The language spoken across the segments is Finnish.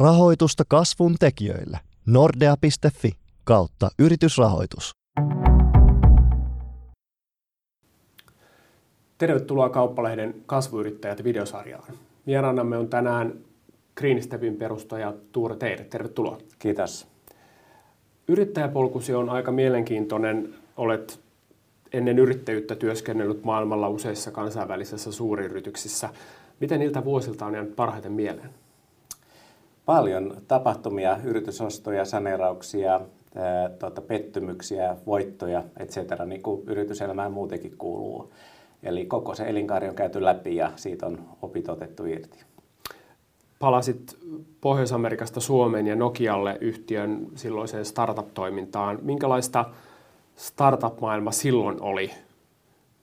Rahoitusta kasvun tekijöille. Nordea.fi kautta yritysrahoitus. Tervetuloa Kauppalehden kasvuyrittäjät videosarjaan. Vieraanamme on tänään Green Stepin perustaja Tuure Teide. Tervetuloa. Kiitos. Yrittäjäpolkusi on aika mielenkiintoinen. Olet ennen yrittäjyyttä työskennellyt maailmalla useissa kansainvälisissä suuryrityksissä. Miten niiltä vuosilta on jäänyt parhaiten mieleen? Paljon tapahtumia, yritysostoja, saneerauksia, tuota, pettymyksiä, voittoja, etc. Niin kuin yrityselämään muutenkin kuuluu. Eli koko se elinkaari on käyty läpi ja siitä on opit otettu irti. Palasit Pohjois-Amerikasta Suomeen ja Nokialle yhtiön silloiseen startup-toimintaan. Minkälaista startup-maailma silloin oli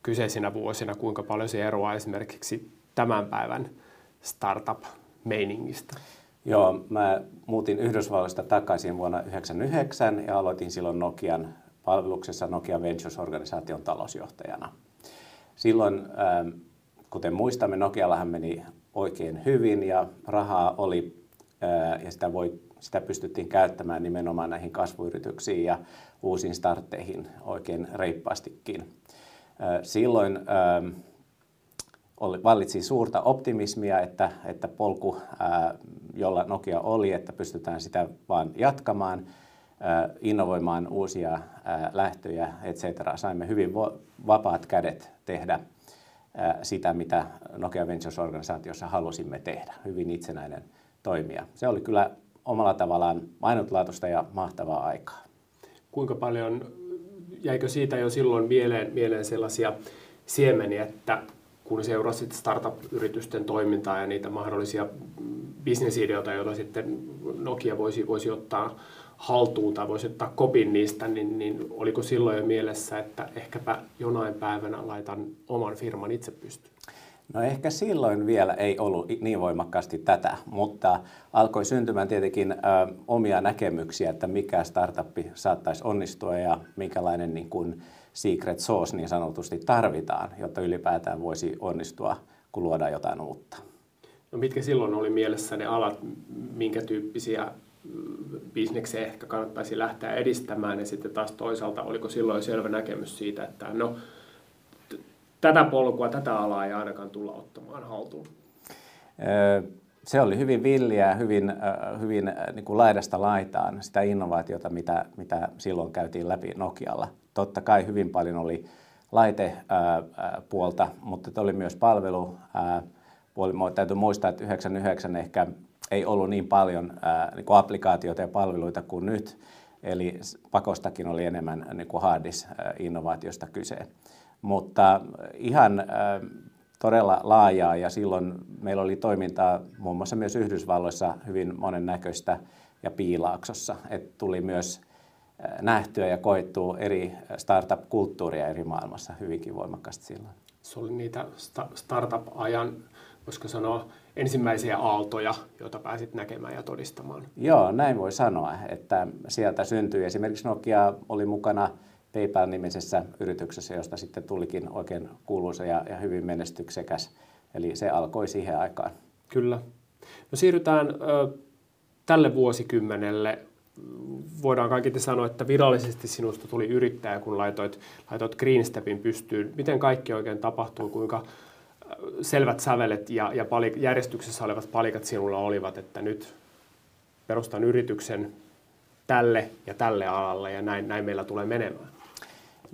kyseisinä vuosina? Kuinka paljon se eroaa esimerkiksi tämän päivän startup-meiningistä? Joo, mä muutin Yhdysvalloista takaisin vuonna 1999 ja aloitin silloin Nokian palveluksessa Nokia Ventures-organisaation talousjohtajana. Silloin, ähm, kuten muistamme, Nokiallahan meni oikein hyvin ja rahaa oli äh, ja sitä, voi, sitä pystyttiin käyttämään nimenomaan näihin kasvuyrityksiin ja uusiin startteihin oikein reippaastikin. Äh, silloin ähm, oli, vallitsi suurta optimismia, että, että polku, ää, jolla Nokia oli, että pystytään sitä vaan jatkamaan, ää, innovoimaan uusia ää, lähtöjä, etc. Saimme hyvin vo, vapaat kädet tehdä ää, sitä, mitä Nokia Ventures-organisaatiossa halusimme tehdä, hyvin itsenäinen toimija. Se oli kyllä omalla tavallaan ainutlaatuista ja mahtavaa aikaa. Kuinka paljon, jäikö siitä jo silloin mieleen, mieleen sellaisia siemeniä, että kun seurasit startup-yritysten toimintaa ja niitä mahdollisia bisnesideoita, joita sitten Nokia voisi, voisi ottaa haltuun tai voisi ottaa kopin niistä, niin, niin oliko silloin jo mielessä, että ehkäpä jonain päivänä laitan oman firman itse pystyyn? No ehkä silloin vielä ei ollut niin voimakkaasti tätä, mutta alkoi syntymään tietenkin ö, omia näkemyksiä, että mikä startuppi saattaisi onnistua ja minkälainen niin kuin, secret sauce niin sanotusti tarvitaan, jotta ylipäätään voisi onnistua, kun luodaan jotain uutta. No mitkä silloin oli mielessä ne alat, minkä tyyppisiä bisneksejä ehkä kannattaisi lähteä edistämään ja sitten taas toisaalta oliko silloin selvä näkemys siitä, että no tätä polkua, tätä alaa ei ainakaan tulla ottamaan haltuun? Se oli hyvin villiä, hyvin, hyvin niin kuin laidasta laitaan sitä innovaatiota, mitä, mitä silloin käytiin läpi Nokialla. Totta kai hyvin paljon oli laitepuolta, mutta oli myös palvelu. Täytyy muistaa, että 99 ehkä ei ollut niin paljon niin kuin applikaatioita ja palveluita kuin nyt. Eli pakostakin oli enemmän niin kuin hardis-innovaatiosta kyse. Mutta ihan todella laajaa ja silloin meillä oli toimintaa muun muassa myös Yhdysvalloissa hyvin monennäköistä ja piilaaksossa. Et tuli myös nähtyä ja koettua eri startup-kulttuuria eri maailmassa hyvinkin voimakkaasti silloin. Se oli niitä startup-ajan, voisiko sanoa, ensimmäisiä aaltoja, joita pääsit näkemään ja todistamaan. Joo, näin voi sanoa, että sieltä syntyi esimerkiksi Nokia oli mukana PayPal-nimisessä yrityksessä, josta sitten tulikin oikein kuuluisa ja, ja hyvin menestyksekäs. Eli se alkoi siihen aikaan. Kyllä. No siirrytään ö, tälle vuosikymmenelle voidaan kaikki sanoa, että virallisesti sinusta tuli yrittäjä, kun laitoit, laitoit Greenstepin pystyyn. Miten kaikki oikein tapahtuu, kuinka selvät sävelet ja, ja palik, järjestyksessä olevat palikat sinulla olivat, että nyt perustan yrityksen tälle ja tälle alalle ja näin, näin meillä tulee menemään?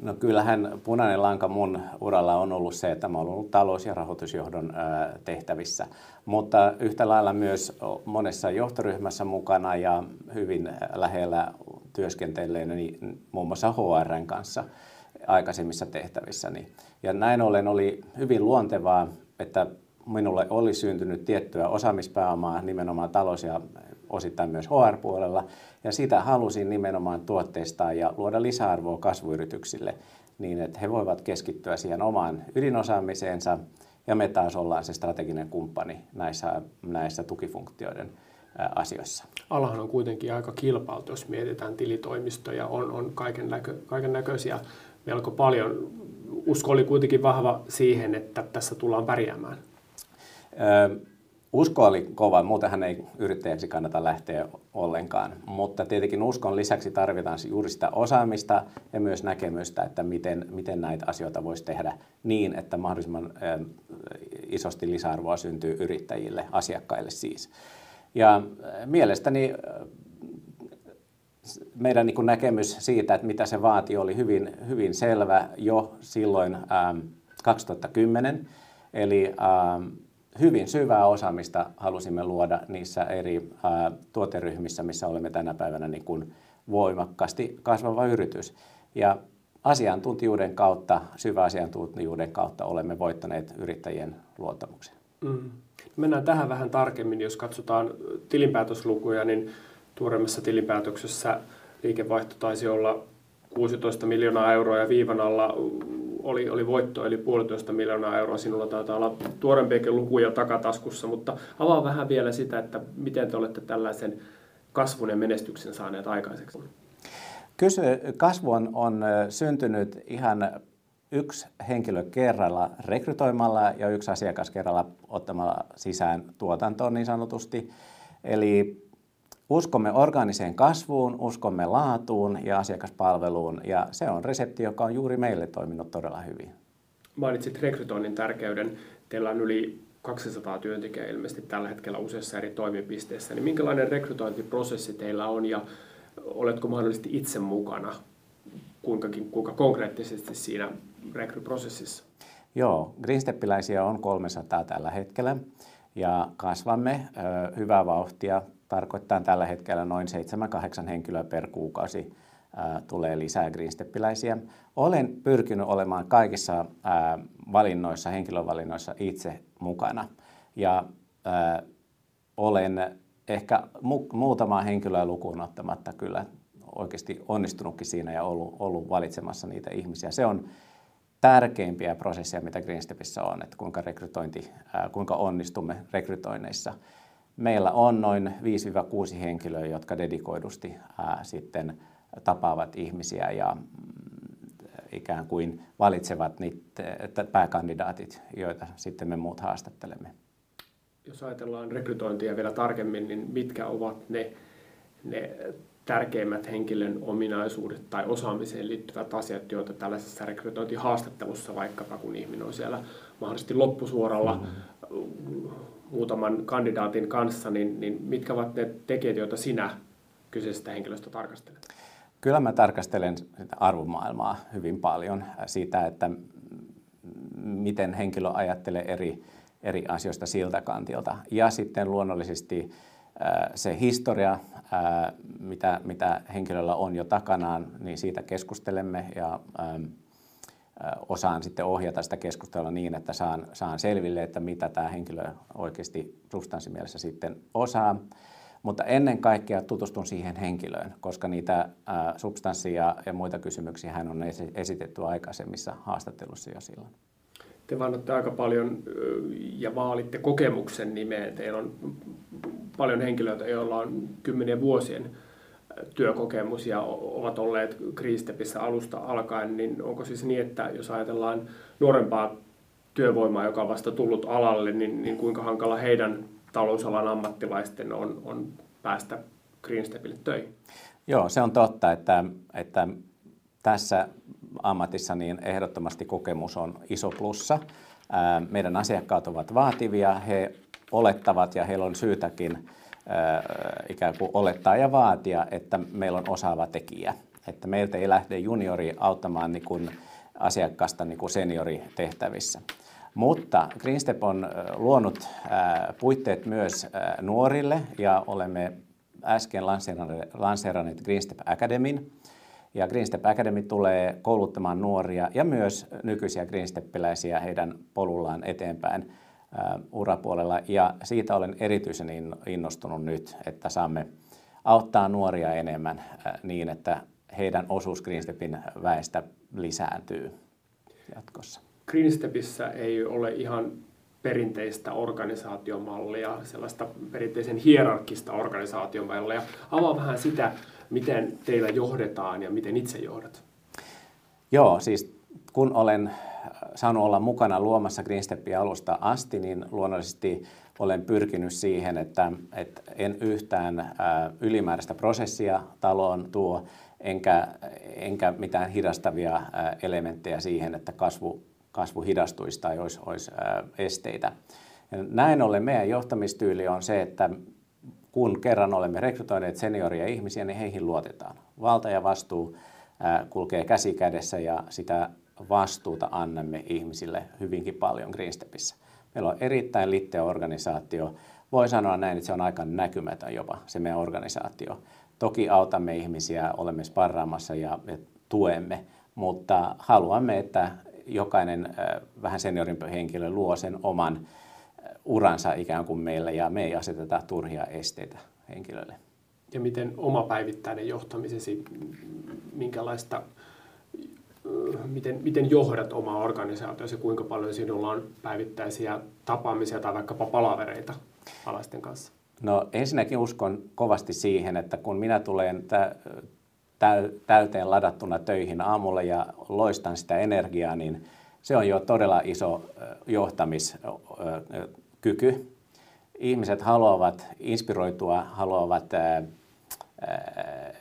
No kyllähän punainen lanka mun uralla on ollut se, että mä olen ollut talous- ja rahoitusjohdon tehtävissä, mutta yhtä lailla myös monessa johtoryhmässä mukana ja hyvin lähellä työskentelleen niin muun muassa HRn kanssa aikaisemmissa tehtävissäni. Ja näin ollen oli hyvin luontevaa, että minulle oli syntynyt tiettyä osaamispääomaa nimenomaan talous- ja osittain myös HR-puolella, ja sitä halusin nimenomaan tuotteistaa ja luoda lisäarvoa kasvuyrityksille niin, että he voivat keskittyä siihen omaan ydinosaamiseensa, ja me taas ollaan se strateginen kumppani näissä, näissä tukifunktioiden asioissa. Alahan on kuitenkin aika kilpailtu, jos mietitään tilitoimistoja, on, on kaiken, näkö, kaiken näköisiä melko paljon. Usko oli kuitenkin vahva siihen, että tässä tullaan pärjäämään. Öö, Usko oli kova, muutenhan ei yrittäjäksi kannata lähteä ollenkaan, mutta tietenkin uskon lisäksi tarvitaan juuri sitä osaamista ja myös näkemystä, että miten, miten näitä asioita voisi tehdä niin, että mahdollisimman isosti lisäarvoa syntyy yrittäjille, asiakkaille siis. Ja mielestäni meidän niin näkemys siitä, että mitä se vaati, oli hyvin, hyvin selvä jo silloin 2010. Eli hyvin syvää osaamista halusimme luoda niissä eri ää, tuoteryhmissä, missä olemme tänä päivänä niin kuin voimakkaasti kasvava yritys. Ja asiantuntijuuden kautta, syväasiantuntijuuden kautta olemme voittaneet yrittäjien luottamuksen. Mm. Mennään tähän vähän tarkemmin. Jos katsotaan tilinpäätöslukuja, niin tuoreimmassa tilinpäätöksessä liikevaihto taisi olla 16 miljoonaa euroa ja viivan alla oli, oli voitto, eli puolitoista miljoonaa euroa. Sinulla taitaa olla tuorempiakin lukuja takataskussa, mutta avaa vähän vielä sitä, että miten te olette tällaisen kasvun ja menestyksen saaneet aikaiseksi. Kysy, kasvu on, on syntynyt ihan yksi henkilö kerralla rekrytoimalla ja yksi asiakas kerralla ottamalla sisään tuotantoon niin sanotusti. Eli Uskomme organiseen kasvuun, uskomme laatuun ja asiakaspalveluun ja se on resepti, joka on juuri meille toiminut todella hyvin. Mainitsit rekrytoinnin tärkeyden. Teillä on yli 200 työntekijää ilmeisesti tällä hetkellä useissa eri toimipisteissä. Niin minkälainen rekrytointiprosessi teillä on ja oletko mahdollisesti itse mukana kuinkakin, kuinka konkreettisesti siinä rekryprosessissa? Joo, Greensteppiläisiä on 300 tällä hetkellä ja kasvamme ö, hyvää vauhtia tarkoittaa tällä hetkellä noin 7-8 henkilöä per kuukausi tulee lisää greensteppiläisiä. Olen pyrkinyt olemaan kaikissa valinnoissa, henkilövalinnoissa itse mukana. Ja olen ehkä mu- muutamaa henkilöä lukuun ottamatta kyllä oikeasti onnistunutkin siinä ja ollut, ollut valitsemassa niitä ihmisiä. Se on tärkeimpiä prosesseja, mitä Greenstepissä on, että kuinka, rekrytointi, kuinka onnistumme rekrytoinneissa meillä on noin 5-6 henkilöä, jotka dedikoidusti ää, sitten tapaavat ihmisiä ja mm, ikään kuin valitsevat niitä pääkandidaatit, joita sitten me muut haastattelemme. Jos ajatellaan rekrytointia vielä tarkemmin, niin mitkä ovat ne, ne tärkeimmät henkilön ominaisuudet tai osaamiseen liittyvät asiat, joita tällaisessa rekrytointihaastattelussa, vaikkapa kun ihminen on siellä mahdollisesti loppusuoralla mm-hmm. Muutaman kandidaatin kanssa, niin, niin mitkä ovat ne tekijät, joita sinä kyseisestä henkilöstä tarkastelet? Kyllä mä tarkastelen arvomaailmaa hyvin paljon siitä, että miten henkilö ajattelee eri, eri asioista siltä kantilta. Ja sitten luonnollisesti se historia, mitä, mitä henkilöllä on jo takanaan, niin siitä keskustelemme ja osaan sitten ohjata sitä keskustelua niin, että saan, saan selville, että mitä tämä henkilö oikeasti substanssimielessä sitten osaa. Mutta ennen kaikkea tutustun siihen henkilöön, koska niitä substanssia ja muita kysymyksiä hän on esitetty aikaisemmissa haastattelussa jo silloin. Te vannotte aika paljon ja vaalitte kokemuksen nimeen. Teillä on paljon henkilöitä, joilla on kymmenien vuosien työkokemus ja ovat olleet Kriistepissä alusta alkaen, niin onko siis niin, että jos ajatellaan nuorempaa työvoimaa, joka on vasta tullut alalle, niin, niin kuinka hankala heidän talousalan ammattilaisten on, on päästä Greenstepille töihin? Joo, se on totta, että, että tässä ammatissa niin ehdottomasti kokemus on iso plussa. Meidän asiakkaat ovat vaativia, he olettavat ja heillä on syytäkin ikään kuin olettaa ja vaatia, että meillä on osaava tekijä. Että meiltä ei lähde juniori auttamaan niin kuin asiakasta niin kuin senioritehtävissä. Mutta Greenstep on luonut puitteet myös nuorille ja olemme äsken lanseeranneet Greenstep Academyn. Ja Greenstep Academy tulee kouluttamaan nuoria ja myös nykyisiä Greensteppiläisiä heidän polullaan eteenpäin urapuolella ja siitä olen erityisen innostunut nyt, että saamme auttaa nuoria enemmän niin, että heidän osuus Greenstepin väestä lisääntyy jatkossa. Greenstepissä ei ole ihan perinteistä organisaatiomallia, sellaista perinteisen hierarkista organisaatiomallia. Avaa vähän sitä, miten teillä johdetaan ja miten itse johdat. Joo, siis kun olen saanut olla mukana luomassa Greenstepin alusta asti, niin luonnollisesti olen pyrkinyt siihen, että, että en yhtään ylimääräistä prosessia taloon tuo, enkä, enkä mitään hidastavia elementtejä siihen, että kasvu, kasvu hidastuisi tai olisi, olisi esteitä. Näin ollen meidän johtamistyyli on se, että kun kerran olemme rekrytoineet senioria ihmisiä, niin heihin luotetaan. Valta ja vastuu kulkee käsi kädessä ja sitä vastuuta annamme ihmisille hyvinkin paljon Greenstepissä. Meillä on erittäin litteä organisaatio. Voi sanoa näin, että se on aika näkymätön jopa se meidän organisaatio. Toki autamme ihmisiä, olemme sparraamassa ja, ja tuemme, mutta haluamme, että jokainen vähän seniorimpi henkilö luo sen oman uransa ikään kuin meillä ja me ei aseteta turhia esteitä henkilölle. Ja miten oma päivittäinen johtamisesi, minkälaista, miten, miten johdat omaa organisaatiosi, kuinka paljon sinulla on päivittäisiä tapaamisia tai vaikkapa palavereita alaisten kanssa? No ensinnäkin uskon kovasti siihen, että kun minä tulen täyteen ladattuna töihin aamulla ja loistan sitä energiaa, niin se on jo todella iso johtamiskyky. Ihmiset haluavat inspiroitua, haluavat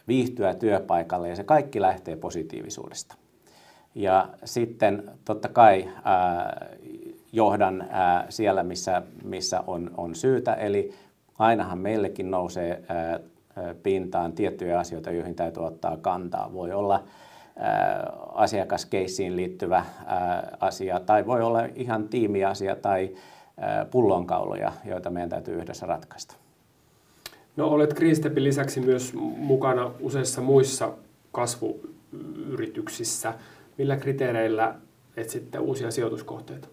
viihtyä työpaikalle ja se kaikki lähtee positiivisuudesta. Ja sitten totta kai johdan siellä, missä, missä on, on syytä, eli ainahan meillekin nousee pintaan tiettyjä asioita, joihin täytyy ottaa kantaa. Voi olla asiakaskeissiin liittyvä asia tai voi olla ihan tiimiasia tai pullonkauloja, joita meidän täytyy yhdessä ratkaista. No olet Greenstepin lisäksi myös mukana useissa muissa kasvuyrityksissä. Millä kriteereillä etsitte uusia sijoituskohteita?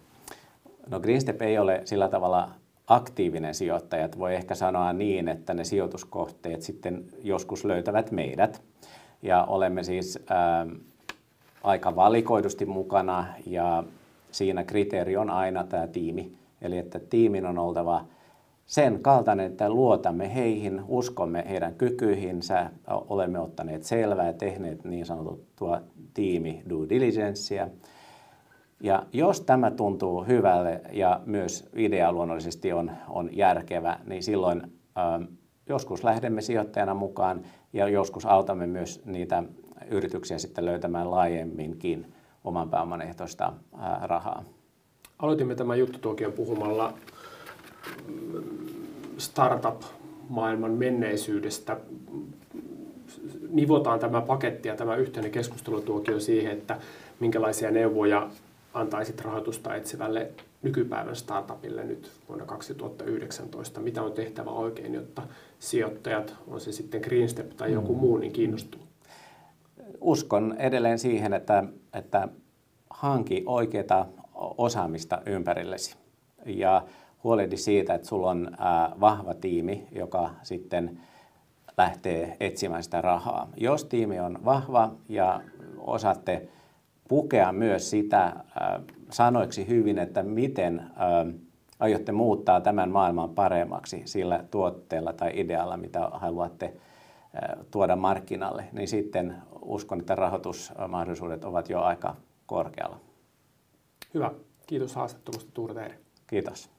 No Greenstep ei ole sillä tavalla aktiivinen sijoittaja. Voi ehkä sanoa niin, että ne sijoituskohteet sitten joskus löytävät meidät. Ja olemme siis ää, aika valikoidusti mukana ja siinä kriteeri on aina tämä tiimi. Eli että tiimin on oltava sen kaltainen, että luotamme heihin, uskomme heidän kykyihinsä, olemme ottaneet selvää tehneet niin sanottua tiimi due diligencea. Ja jos tämä tuntuu hyvälle ja myös idea luonnollisesti on, on järkevä, niin silloin ähm, joskus lähdemme sijoittajana mukaan ja joskus autamme myös niitä yrityksiä sitten löytämään laajemminkin oman pääoman ehtoista äh, rahaa. Aloitimme tämän juttutuokion puhumalla startup-maailman menneisyydestä. Nivotaan tämä paketti ja tämä yhteinen keskustelutuokio siihen, että minkälaisia neuvoja antaisit rahoitusta etsivälle nykypäivän startupille nyt vuonna 2019? Mitä on tehtävä oikein, jotta sijoittajat, on se sitten Greenstep tai joku muu, niin kiinnostuu? Uskon edelleen siihen, että, että hanki oikeaa osaamista ympärillesi. Ja huolehdi siitä, että sulla on vahva tiimi, joka sitten lähtee etsimään sitä rahaa. Jos tiimi on vahva ja osaatte pukea myös sitä sanoiksi hyvin, että miten aiotte muuttaa tämän maailman paremmaksi sillä tuotteella tai idealla, mitä haluatte tuoda markkinalle, niin sitten uskon, että rahoitusmahdollisuudet ovat jo aika korkealla. Hyvä. Kiitos haastattelusta Tuure Kiitos.